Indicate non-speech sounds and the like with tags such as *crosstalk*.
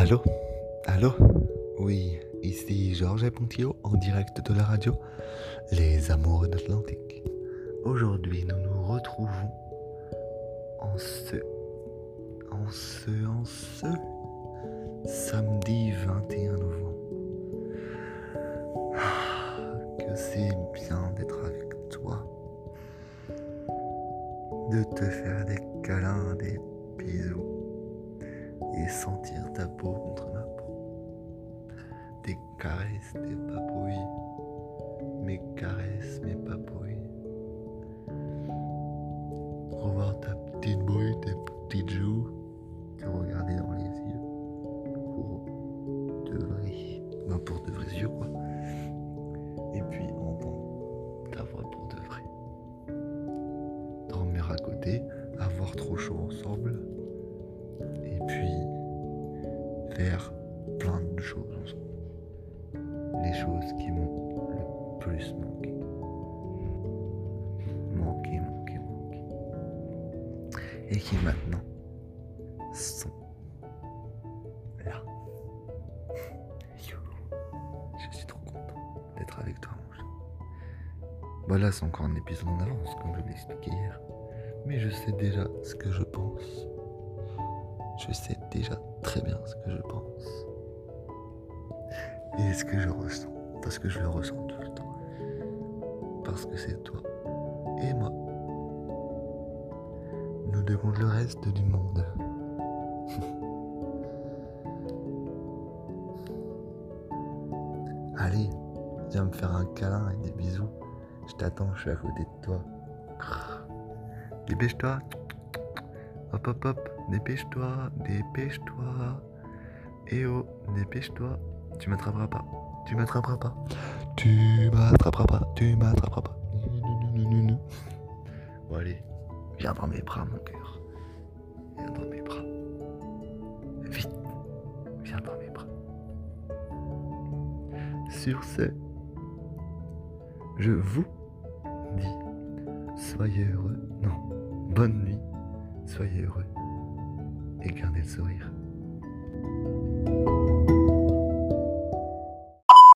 Allô? Allô? Oui, ici Georges Pontillo en direct de la radio Les Amoureux d'Atlantique. Aujourd'hui, nous nous retrouvons en ce. en ce. en ce. samedi 21 novembre. Ah, que c'est bien d'être avec toi. De te faire des câlins, des bisous et sentir ta peau contre ma peau. Tes caresses, tes papouilles, mes caresses, mes papouilles. Revoir ta petite bouille, tes petites joues, te regarder dans les yeux. Pour de vrai. Ben pour de vrais yeux, quoi. Et puis entendre ta voix pour de vrai. Dormir à côté, avoir trop chaud ensemble. Et puis faire plein de choses. Les choses qui m'ont le plus manqué. Manqué, manqué, manqué. Et qui maintenant sont là. Je suis trop content d'être avec toi, mon chat. Voilà, c'est encore un épisode en avance, comme je l'ai expliqué hier. Mais je sais déjà ce que je pense. Je sais déjà très bien ce que je pense. Et ce que je ressens. Parce que je le ressens tout le temps. Parce que c'est toi et moi. Nous devons le reste du monde. *laughs* Allez, viens me faire un câlin et des bisous. Je t'attends, je suis à côté de toi. Dépêche-toi. Hop hop hop, dépêche-toi, dépêche-toi. Eh oh, dépêche-toi. Tu m'attraperas pas. Tu m'attraperas pas. Tu m'attraperas pas. Tu m'attraperas pas. Bon allez, viens dans mes bras, mon cœur. Viens dans mes bras. Vite, viens dans mes bras. Sur ce, je vous dis, soyez heureux. Non, bonne nuit, soyez heureux et gardez le sourire.